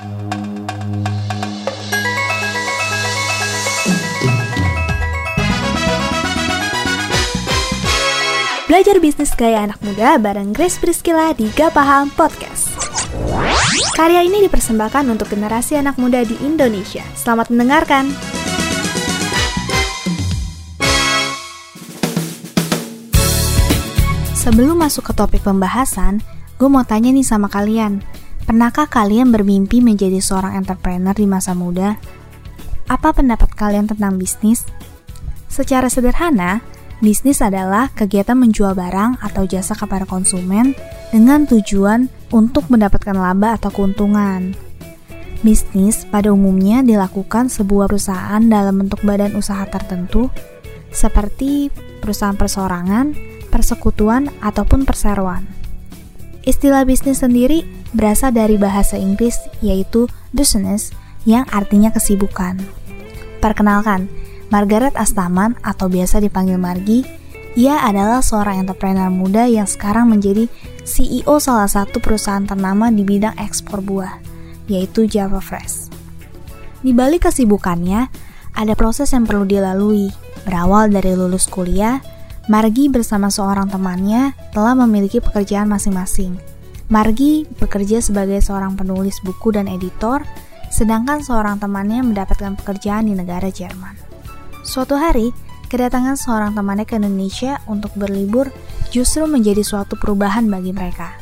Belajar bisnis gaya anak muda bareng Grace Priscilla di Gak Paham Podcast. Karya ini dipersembahkan untuk generasi anak muda di Indonesia. Selamat mendengarkan. Sebelum masuk ke topik pembahasan, gue mau tanya nih sama kalian. Pernahkah kalian bermimpi menjadi seorang entrepreneur di masa muda? Apa pendapat kalian tentang bisnis? Secara sederhana, Bisnis adalah kegiatan menjual barang atau jasa kepada konsumen dengan tujuan untuk mendapatkan laba atau keuntungan. Bisnis pada umumnya dilakukan sebuah perusahaan dalam bentuk badan usaha tertentu, seperti perusahaan persorangan, persekutuan, ataupun perseroan. Istilah bisnis sendiri berasal dari bahasa Inggris yaitu business yang artinya kesibukan. Perkenalkan, Margaret Astaman atau biasa dipanggil Margi, ia adalah seorang entrepreneur muda yang sekarang menjadi CEO salah satu perusahaan ternama di bidang ekspor buah, yaitu Java Fresh. Di balik kesibukannya, ada proses yang perlu dilalui. Berawal dari lulus kuliah, Margi bersama seorang temannya telah memiliki pekerjaan masing-masing. Margi bekerja sebagai seorang penulis buku dan editor, sedangkan seorang temannya mendapatkan pekerjaan di negara Jerman. Suatu hari, kedatangan seorang temannya ke Indonesia untuk berlibur justru menjadi suatu perubahan bagi mereka.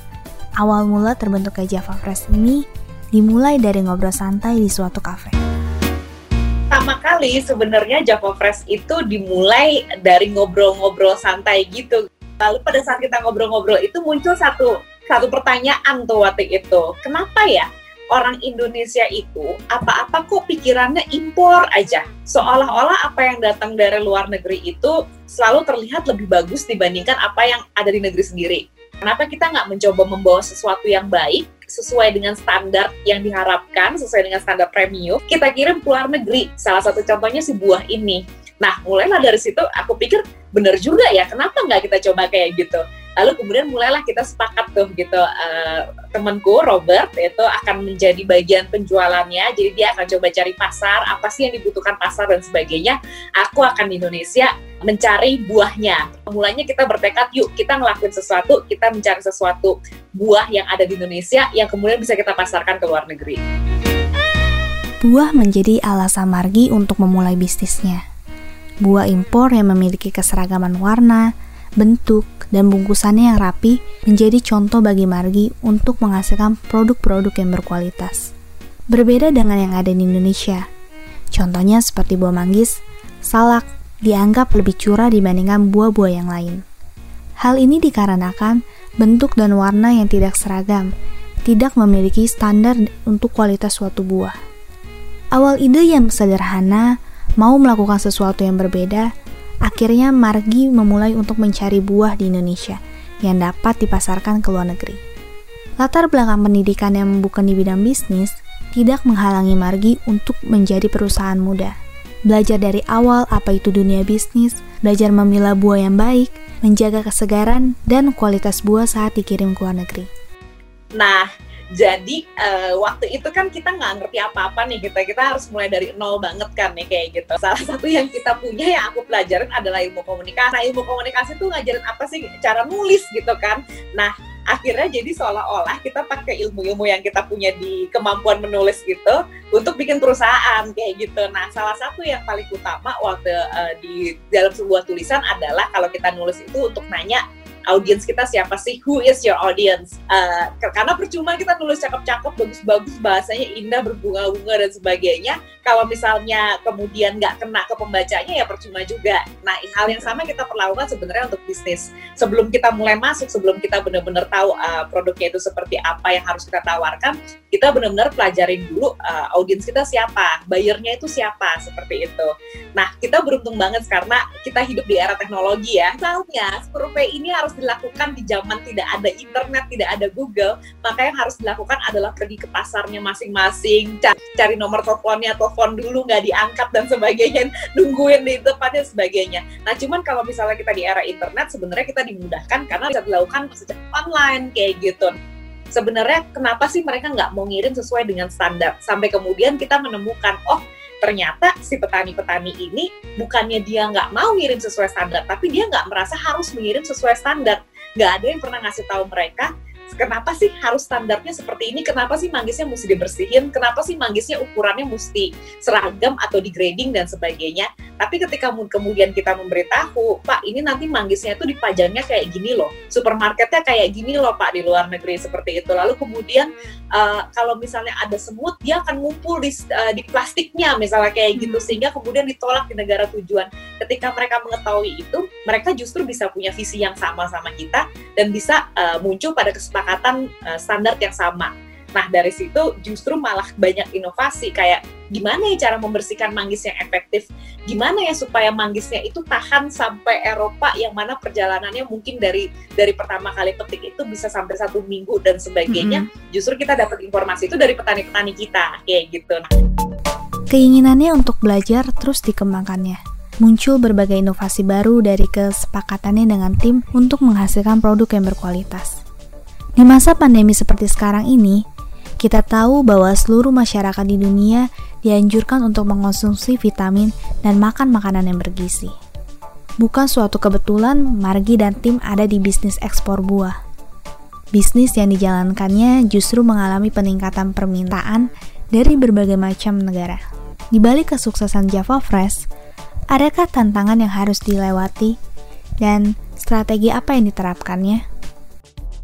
Awal mula terbentuknya Java Fresh ini dimulai dari ngobrol santai di suatu kafe. Pertama kali sebenarnya Java Fresh itu dimulai dari ngobrol-ngobrol santai gitu. Lalu pada saat kita ngobrol-ngobrol itu muncul satu satu pertanyaan tuh waktu itu. Kenapa ya orang Indonesia itu apa-apa kok pikirannya impor aja. Seolah-olah apa yang datang dari luar negeri itu selalu terlihat lebih bagus dibandingkan apa yang ada di negeri sendiri. Kenapa kita nggak mencoba membawa sesuatu yang baik sesuai dengan standar yang diharapkan, sesuai dengan standar premium, kita kirim ke luar negeri. Salah satu contohnya si buah ini. Nah, mulailah dari situ aku pikir bener juga ya, kenapa nggak kita coba kayak gitu lalu kemudian mulailah kita sepakat tuh gitu uh, temanku Robert itu akan menjadi bagian penjualannya. Jadi dia akan coba cari pasar apa sih yang dibutuhkan pasar dan sebagainya. Aku akan di Indonesia mencari buahnya. Mulanya kita bertekad yuk kita ngelakuin sesuatu kita mencari sesuatu buah yang ada di Indonesia yang kemudian bisa kita pasarkan ke luar negeri. Buah menjadi alasan Margi untuk memulai bisnisnya. Buah impor yang memiliki keseragaman warna, bentuk, dan bungkusannya yang rapi menjadi contoh bagi Margi untuk menghasilkan produk-produk yang berkualitas. Berbeda dengan yang ada di Indonesia. Contohnya seperti buah manggis, salak dianggap lebih curah dibandingkan buah-buah yang lain. Hal ini dikarenakan bentuk dan warna yang tidak seragam, tidak memiliki standar untuk kualitas suatu buah. Awal ide yang sederhana, mau melakukan sesuatu yang berbeda, Akhirnya Margi memulai untuk mencari buah di Indonesia yang dapat dipasarkan ke luar negeri. Latar belakang pendidikan yang bukan di bidang bisnis tidak menghalangi Margi untuk menjadi perusahaan muda. Belajar dari awal apa itu dunia bisnis, belajar memilah buah yang baik, menjaga kesegaran dan kualitas buah saat dikirim ke luar negeri. Nah, jadi uh, waktu itu kan kita nggak ngerti apa-apa nih kita kita harus mulai dari nol banget kan nih kayak gitu. Salah satu yang kita punya yang aku pelajarin adalah ilmu komunikasi. Nah ilmu komunikasi tuh ngajarin apa sih? Cara nulis gitu kan. Nah akhirnya jadi seolah-olah kita pakai ilmu-ilmu yang kita punya di kemampuan menulis gitu untuk bikin perusahaan kayak gitu. Nah, salah satu yang paling utama waktu uh, di dalam sebuah tulisan adalah kalau kita nulis itu untuk nanya audiens kita siapa sih? Who is your audience? Uh, karena percuma kita nulis cakep-cakep bagus-bagus bahasanya indah berbunga-bunga dan sebagainya. Kalau misalnya kemudian nggak kena ke pembacanya ya percuma juga. Nah hal yang sama kita perlakukan sebenarnya untuk bisnis. Sebelum kita mulai masuk sebelum kita benar-benar tahu uh, produknya itu seperti apa yang harus kita tawarkan kita benar-benar pelajarin dulu uh, audiens kita siapa bayarnya itu siapa seperti itu. Nah kita beruntung banget karena kita hidup di era teknologi ya. Misalnya survei ini harus dilakukan di zaman tidak ada internet, tidak ada Google, maka yang harus dilakukan adalah pergi ke pasarnya masing-masing, cari, nomor teleponnya, telepon dulu nggak diangkat dan sebagainya, nungguin di depan sebagainya. Nah, cuman kalau misalnya kita di era internet, sebenarnya kita dimudahkan karena bisa dilakukan secara online kayak gitu. sebenarnya kenapa sih mereka nggak mau ngirim sesuai dengan standar sampai kemudian kita menemukan oh ternyata si petani-petani ini bukannya dia nggak mau ngirim sesuai standar tapi dia nggak merasa harus mengirim sesuai standar. Nggak ada yang pernah ngasih tahu mereka kenapa sih harus standarnya seperti ini? Kenapa sih manggisnya mesti dibersihin? Kenapa sih manggisnya ukurannya mesti seragam atau di grading dan sebagainya? Tapi ketika kemudian kita memberitahu, Pak, ini nanti manggisnya itu dipajangnya kayak gini loh, supermarketnya kayak gini loh, Pak, di luar negeri seperti itu. Lalu kemudian uh, kalau misalnya ada semut, dia akan ngumpul di, uh, di plastiknya, misalnya kayak gitu, hmm. sehingga kemudian ditolak di negara tujuan. Ketika mereka mengetahui itu, mereka justru bisa punya visi yang sama sama kita dan bisa uh, muncul pada kesepakatan uh, standar yang sama Nah dari situ justru malah banyak inovasi kayak gimana ya cara membersihkan manggis yang efektif, gimana ya supaya manggisnya itu tahan sampai Eropa yang mana perjalanannya mungkin dari dari pertama kali petik itu bisa sampai satu minggu dan sebagainya. Mm-hmm. Justru kita dapat informasi itu dari petani-petani kita kayak gitu. Keinginannya untuk belajar terus dikembangkannya. Muncul berbagai inovasi baru dari kesepakatannya dengan tim untuk menghasilkan produk yang berkualitas. Di masa pandemi seperti sekarang ini, kita tahu bahwa seluruh masyarakat di dunia dianjurkan untuk mengonsumsi vitamin dan makan makanan yang bergizi. Bukan suatu kebetulan Margi dan tim ada di bisnis ekspor buah. Bisnis yang dijalankannya justru mengalami peningkatan permintaan dari berbagai macam negara. Di balik kesuksesan Java Fresh, adakah tantangan yang harus dilewati dan strategi apa yang diterapkannya?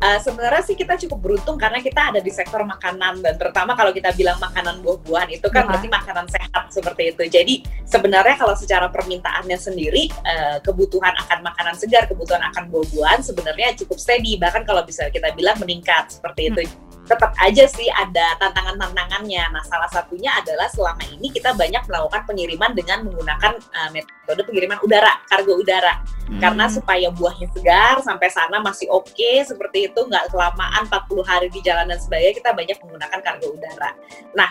Uh, sebenarnya sih kita cukup beruntung karena kita ada di sektor makanan dan terutama kalau kita bilang makanan buah-buahan itu kan berarti makanan sehat seperti itu. Jadi sebenarnya kalau secara permintaannya sendiri uh, kebutuhan akan makanan segar, kebutuhan akan buah-buahan sebenarnya cukup steady bahkan kalau bisa kita bilang meningkat seperti itu. Hmm tetap aja sih ada tantangan-tantangannya. Nah, salah satunya adalah selama ini kita banyak melakukan pengiriman dengan menggunakan uh, metode pengiriman udara, kargo udara. Hmm. Karena supaya buahnya segar sampai sana masih oke okay, seperti itu, nggak kelamaan 40 hari di jalan dan sebagainya, kita banyak menggunakan kargo udara. Nah,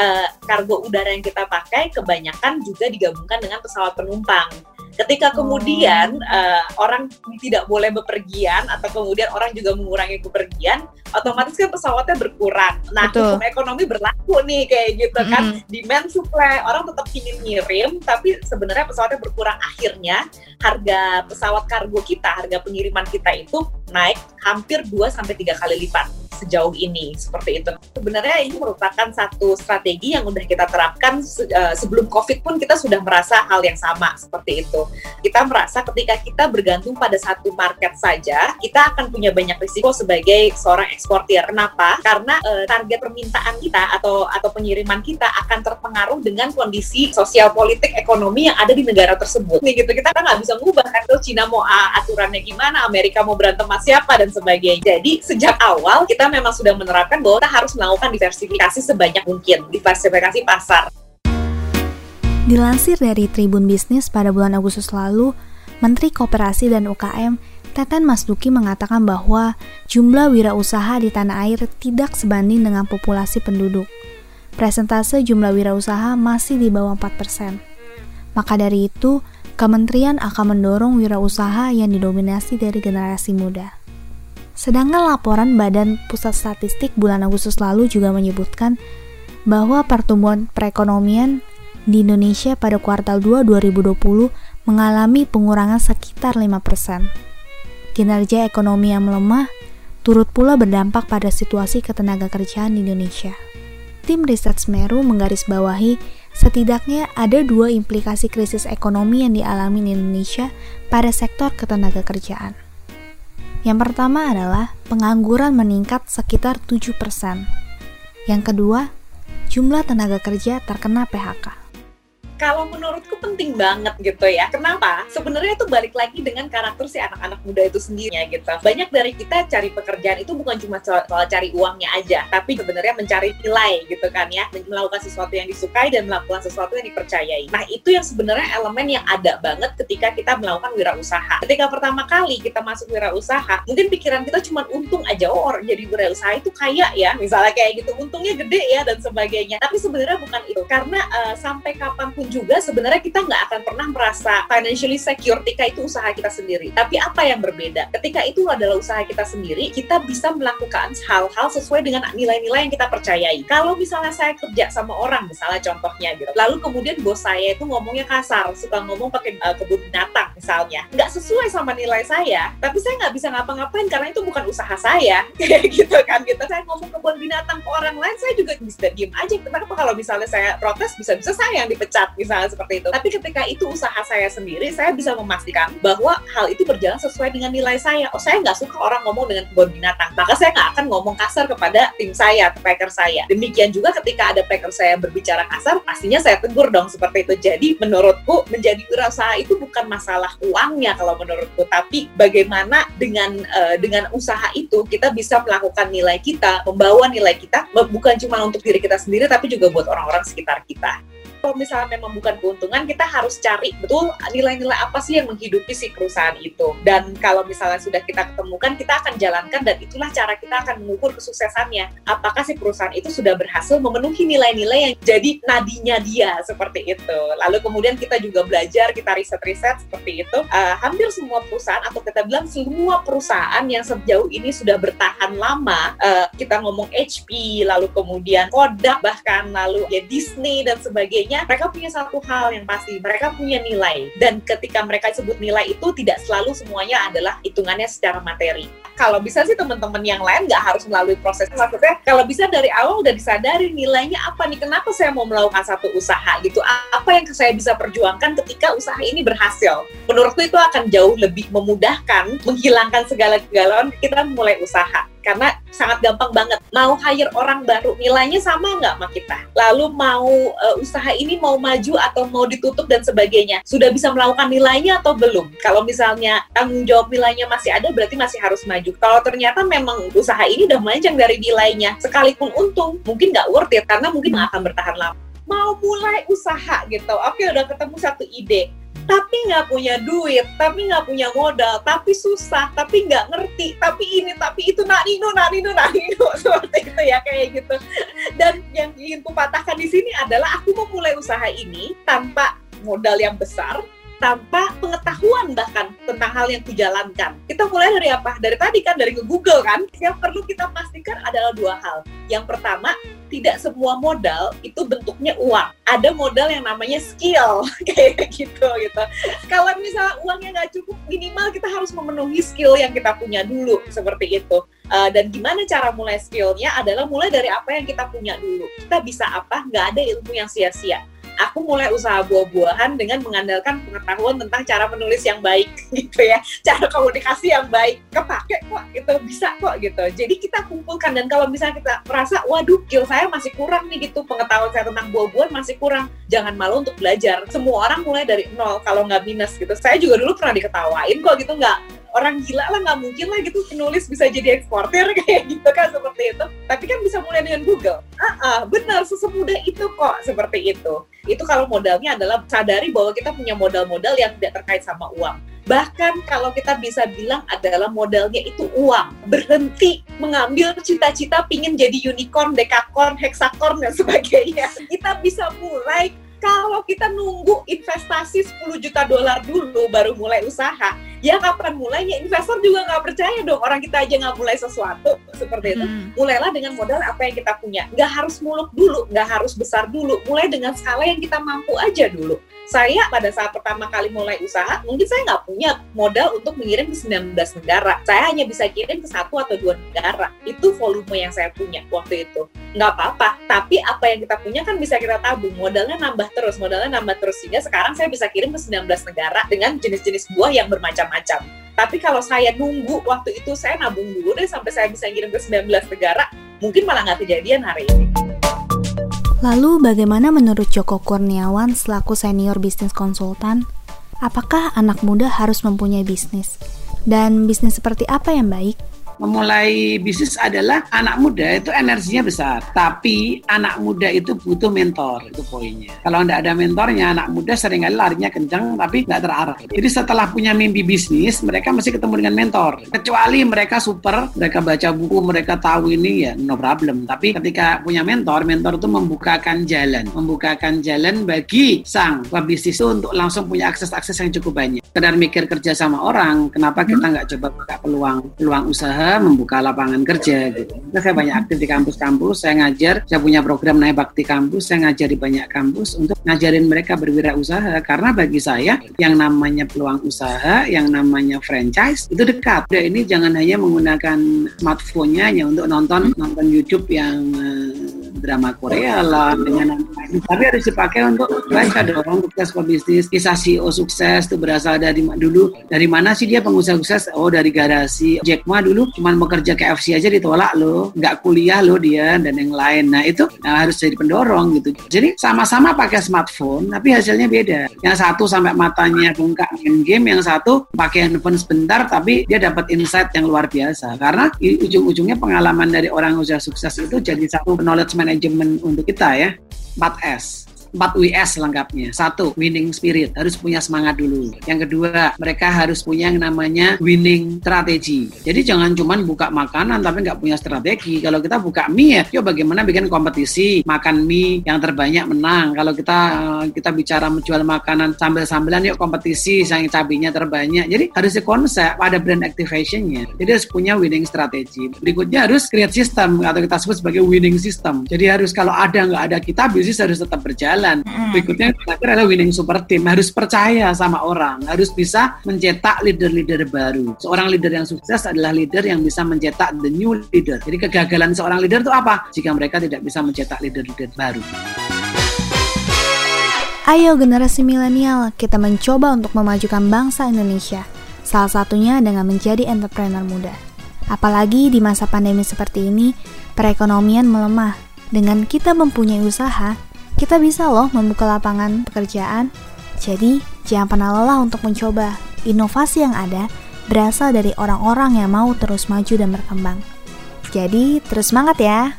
uh, kargo udara yang kita pakai kebanyakan juga digabungkan dengan pesawat penumpang. Ketika kemudian uh, orang tidak boleh bepergian atau kemudian orang juga mengurangi bepergian, otomatis kan pesawatnya berkurang. Nah, Betul. hukum ekonomi berlaku nih kayak gitu kan. Mm. Demand supply, orang tetap ingin ngirim, tapi sebenarnya pesawatnya berkurang. Akhirnya harga pesawat kargo kita, harga pengiriman kita itu naik hampir 2 sampai tiga kali lipat sejauh ini seperti itu. Sebenarnya ini merupakan satu strategi yang udah kita terapkan uh, sebelum COVID pun kita sudah merasa hal yang sama seperti itu. Kita merasa ketika kita bergantung pada satu market saja, kita akan punya banyak risiko sebagai seorang eksportir. Kenapa? Karena uh, target permintaan kita atau atau pengiriman kita akan terpengaruh dengan kondisi sosial politik ekonomi yang ada di negara tersebut. Nih gitu kita kan nggak bisa ngubah kan tuh Cina mau uh, aturannya gimana, Amerika mau berantem sama siapa dan sebagainya. Jadi sejak awal kita memang sudah menerapkan bahwa kita harus melakukan diversifikasi sebanyak mungkin, diversifikasi pasar. Dilansir dari Tribun Bisnis pada bulan Agustus lalu, Menteri Koperasi dan UKM Teten Masduki mengatakan bahwa jumlah wirausaha di tanah air tidak sebanding dengan populasi penduduk. Presentase jumlah wirausaha masih di bawah 4%. Maka dari itu, kementerian akan mendorong wirausaha yang didominasi dari generasi muda. Sedangkan laporan Badan Pusat Statistik bulan Agustus lalu juga menyebutkan bahwa pertumbuhan perekonomian di Indonesia pada kuartal 2 2020 mengalami pengurangan sekitar 5%. Kinerja ekonomi yang melemah turut pula berdampak pada situasi ketenaga kerjaan di Indonesia. Tim riset Semeru menggarisbawahi setidaknya ada dua implikasi krisis ekonomi yang dialami di Indonesia pada sektor ketenaga kerjaan. Yang pertama adalah pengangguran meningkat sekitar 7%. Yang kedua, jumlah tenaga kerja terkena PHK kalau menurutku penting banget gitu ya. Kenapa? Sebenarnya itu balik lagi dengan karakter si anak-anak muda itu sendiri ya gitu. Banyak dari kita cari pekerjaan itu bukan cuma soal, soal cari uangnya aja, tapi sebenarnya mencari nilai gitu kan ya, melakukan sesuatu yang disukai dan melakukan sesuatu yang dipercayai. Nah itu yang sebenarnya elemen yang ada banget ketika kita melakukan wirausaha. Ketika pertama kali kita masuk wirausaha, mungkin pikiran kita cuma untung aja, oh orang jadi wirausaha itu kaya ya, misalnya kayak gitu, untungnya gede ya dan sebagainya. Tapi sebenarnya bukan itu, karena uh, sampai kapan pun juga sebenarnya kita nggak akan pernah merasa financially secure ketika itu usaha kita sendiri. Tapi apa yang berbeda? Ketika itu adalah usaha kita sendiri, kita bisa melakukan hal-hal sesuai dengan nilai-nilai yang kita percayai. Kalau misalnya saya kerja sama orang, misalnya contohnya gitu, lalu kemudian bos saya itu ngomongnya kasar, suka ngomong pakai uh, kebun binatang misalnya, nggak sesuai sama nilai saya, tapi saya nggak bisa ngapa-ngapain karena itu bukan usaha saya, kayak gitu kan gitu. Saya ngomong kebun binatang ke orang lain, saya juga bisa diem aja. Kenapa kalau misalnya saya protes, bisa-bisa saya yang dipecat misalnya seperti itu. Tapi ketika itu usaha saya sendiri, saya bisa memastikan bahwa hal itu berjalan sesuai dengan nilai saya. Oh, saya nggak suka orang ngomong dengan kebun binatang, maka saya nggak akan ngomong kasar kepada tim saya, packer saya. Demikian juga ketika ada packer saya berbicara kasar, pastinya saya tegur dong seperti itu. Jadi menurutku menjadi wirausaha itu bukan masalah uangnya kalau menurutku, tapi bagaimana dengan uh, dengan usaha itu kita bisa melakukan nilai kita, membawa nilai kita bukan cuma untuk diri kita sendiri tapi juga buat orang-orang sekitar kita kalau misalnya memang bukan keuntungan, kita harus cari betul nilai-nilai apa sih yang menghidupi si perusahaan itu. Dan kalau misalnya sudah kita ketemukan, kita akan jalankan dan itulah cara kita akan mengukur kesuksesannya. Apakah si perusahaan itu sudah berhasil memenuhi nilai-nilai yang jadi nadinya dia seperti itu. Lalu kemudian kita juga belajar, kita riset-riset seperti itu. Uh, hampir semua perusahaan atau kita bilang semua perusahaan yang sejauh ini sudah bertahan lama, uh, kita ngomong HP, lalu kemudian Kodak bahkan lalu ya Disney dan sebagainya artinya mereka punya satu hal yang pasti, mereka punya nilai. Dan ketika mereka sebut nilai itu tidak selalu semuanya adalah hitungannya secara materi. Kalau bisa sih teman-teman yang lain nggak harus melalui proses. Maksudnya kalau bisa dari awal udah disadari nilainya apa nih, kenapa saya mau melakukan satu usaha gitu. Apa yang saya bisa perjuangkan ketika usaha ini berhasil. Menurutku itu akan jauh lebih memudahkan, menghilangkan segala kegalauan kita mulai usaha karena sangat gampang banget. Mau hire orang baru nilainya sama nggak sama kita? Lalu mau uh, usaha ini mau maju atau mau ditutup dan sebagainya sudah bisa melakukan nilainya atau belum? Kalau misalnya tanggung jawab nilainya masih ada berarti masih harus maju. Kalau ternyata memang usaha ini udah melenceng dari nilainya sekalipun untung mungkin nggak worth it karena mungkin nggak akan bertahan lama. Mau mulai usaha gitu. Oke udah ketemu satu ide tapi nggak punya duit, tapi nggak punya modal, tapi susah, tapi nggak ngerti, tapi ini, tapi itu, nak nino, nak nino, nak nino, seperti itu ya kayak gitu. Dan yang ingin kupatahkan di sini adalah aku mau mulai usaha ini tanpa modal yang besar, tanpa pengetahuan bahkan tentang hal yang kujalankan. Kita mulai dari apa? Dari tadi kan, dari Google kan. Yang perlu kita pastikan adalah dua hal. Yang pertama, tidak semua modal itu bentuknya uang. Ada modal yang namanya skill kayak gitu gitu. Kalau misalnya uangnya nggak cukup, minimal kita harus memenuhi skill yang kita punya dulu seperti itu. Uh, dan gimana cara mulai skillnya adalah mulai dari apa yang kita punya dulu. Kita bisa apa? Nggak ada ilmu yang sia-sia aku mulai usaha buah-buahan dengan mengandalkan pengetahuan tentang cara menulis yang baik gitu ya. Cara komunikasi yang baik. Kepake kok gitu. Bisa kok gitu. Jadi kita kumpulkan. Dan kalau misalnya kita merasa waduh skill saya masih kurang nih gitu. Pengetahuan saya tentang buah-buahan masih kurang. Jangan malu untuk belajar. Semua orang mulai dari nol kalau nggak minus gitu. Saya juga dulu pernah diketawain kok gitu. Nggak orang gila lah nggak mungkin lah gitu penulis bisa jadi eksportir kayak gitu kan seperti itu. Tapi kan bisa mulai dengan Google. Ah, ah benar sesemudah itu kok seperti itu. Itu kalau modalnya adalah sadari bahwa kita punya modal-modal yang tidak terkait sama uang. Bahkan kalau kita bisa bilang adalah modalnya itu uang. Berhenti mengambil cita-cita pingin jadi unicorn, dekakorn, hexakorn dan sebagainya. Kita bisa mulai kalau kita nunggu investasi 10 juta dolar dulu baru mulai usaha, ya kapan mulainya? Investor juga nggak percaya dong orang kita aja nggak mulai sesuatu seperti itu. Hmm. Mulailah dengan modal apa yang kita punya. Nggak harus muluk dulu, nggak harus besar dulu. Mulai dengan skala yang kita mampu aja dulu saya pada saat pertama kali mulai usaha, mungkin saya nggak punya modal untuk mengirim ke 19 negara. Saya hanya bisa kirim ke satu atau dua negara. Itu volume yang saya punya waktu itu. Nggak apa-apa, tapi apa yang kita punya kan bisa kita tabung. Modalnya nambah terus, modalnya nambah terus. Sehingga sekarang saya bisa kirim ke 19 negara dengan jenis-jenis buah yang bermacam-macam. Tapi kalau saya nunggu waktu itu, saya nabung dulu deh sampai saya bisa kirim ke 19 negara, mungkin malah nggak kejadian hari ini. Lalu bagaimana menurut Joko Kurniawan selaku senior bisnis konsultan? Apakah anak muda harus mempunyai bisnis? Dan bisnis seperti apa yang baik? Memulai bisnis adalah anak muda itu energinya besar, tapi anak muda itu butuh mentor, itu poinnya. Kalau tidak ada mentornya, anak muda sering kali larinya kencang tapi nggak terarah. Jadi setelah punya mimpi bisnis, mereka mesti ketemu dengan mentor. Kecuali mereka super, mereka baca buku, mereka tahu ini ya no problem. Tapi ketika punya mentor, mentor itu membukakan jalan, membukakan jalan bagi sang pebisnis itu untuk langsung punya akses-akses yang cukup banyak. Kedar mikir kerja sama orang, kenapa kita nggak coba buka peluang peluang usaha, membuka lapangan kerja gitu. Nah, saya banyak aktif di kampus-kampus, saya ngajar, saya punya program naik bakti kampus, saya ngajar di banyak kampus untuk ngajarin mereka berwirausaha karena bagi saya yang namanya peluang usaha, yang namanya franchise itu dekat. Udah ini jangan hanya menggunakan smartphone-nya hanya untuk nonton nonton YouTube yang uh, drama Korea lah dengan tapi harus dipakai untuk baca dong sukses pebisnis kisah CEO sukses itu berasal dari dulu dari mana sih dia pengusaha sukses? Oh dari garasi. Jack Ma dulu cuma bekerja ke FC aja ditolak loh. Nggak kuliah loh dia dan yang lain. Nah itu nah, harus jadi pendorong gitu. Jadi sama-sama pakai smartphone tapi hasilnya beda. Yang satu sampai matanya bengkak main game yang satu pakai handphone sebentar tapi dia dapat insight yang luar biasa. Karena ujung-ujungnya pengalaman dari orang usaha sukses itu jadi satu knowledge management manajemen untuk kita ya. 4S 4 WS lengkapnya. Satu, winning spirit, harus punya semangat dulu. Yang kedua, mereka harus punya yang namanya winning strategi. Jadi jangan cuma buka makanan tapi nggak punya strategi. Kalau kita buka mie ya, yuk bagaimana bikin kompetisi, makan mie yang terbanyak menang. Kalau kita eh, kita bicara menjual makanan sambil-sambilan, yuk kompetisi yang cabenya terbanyak. Jadi harus di konsep, ada brand activationnya. Jadi harus punya winning strategi. Berikutnya harus create system atau kita sebut sebagai winning system. Jadi harus kalau ada nggak ada kita, bisnis harus tetap berjalan jalan. Hmm. Berikutnya terakhir adalah winning super team. Harus percaya sama orang, harus bisa mencetak leader-leader baru. Seorang leader yang sukses adalah leader yang bisa mencetak the new leader. Jadi kegagalan seorang leader itu apa? Jika mereka tidak bisa mencetak leader-leader baru. Ayo generasi milenial, kita mencoba untuk memajukan bangsa Indonesia. Salah satunya dengan menjadi entrepreneur muda. Apalagi di masa pandemi seperti ini, perekonomian melemah. Dengan kita mempunyai usaha, kita bisa loh membuka lapangan pekerjaan. Jadi, jangan pernah lelah untuk mencoba. Inovasi yang ada berasal dari orang-orang yang mau terus maju dan berkembang. Jadi, terus semangat ya.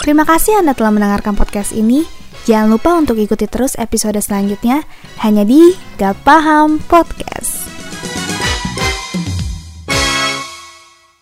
Terima kasih Anda telah mendengarkan podcast ini. Jangan lupa untuk ikuti terus episode selanjutnya hanya di Gak Paham Podcast.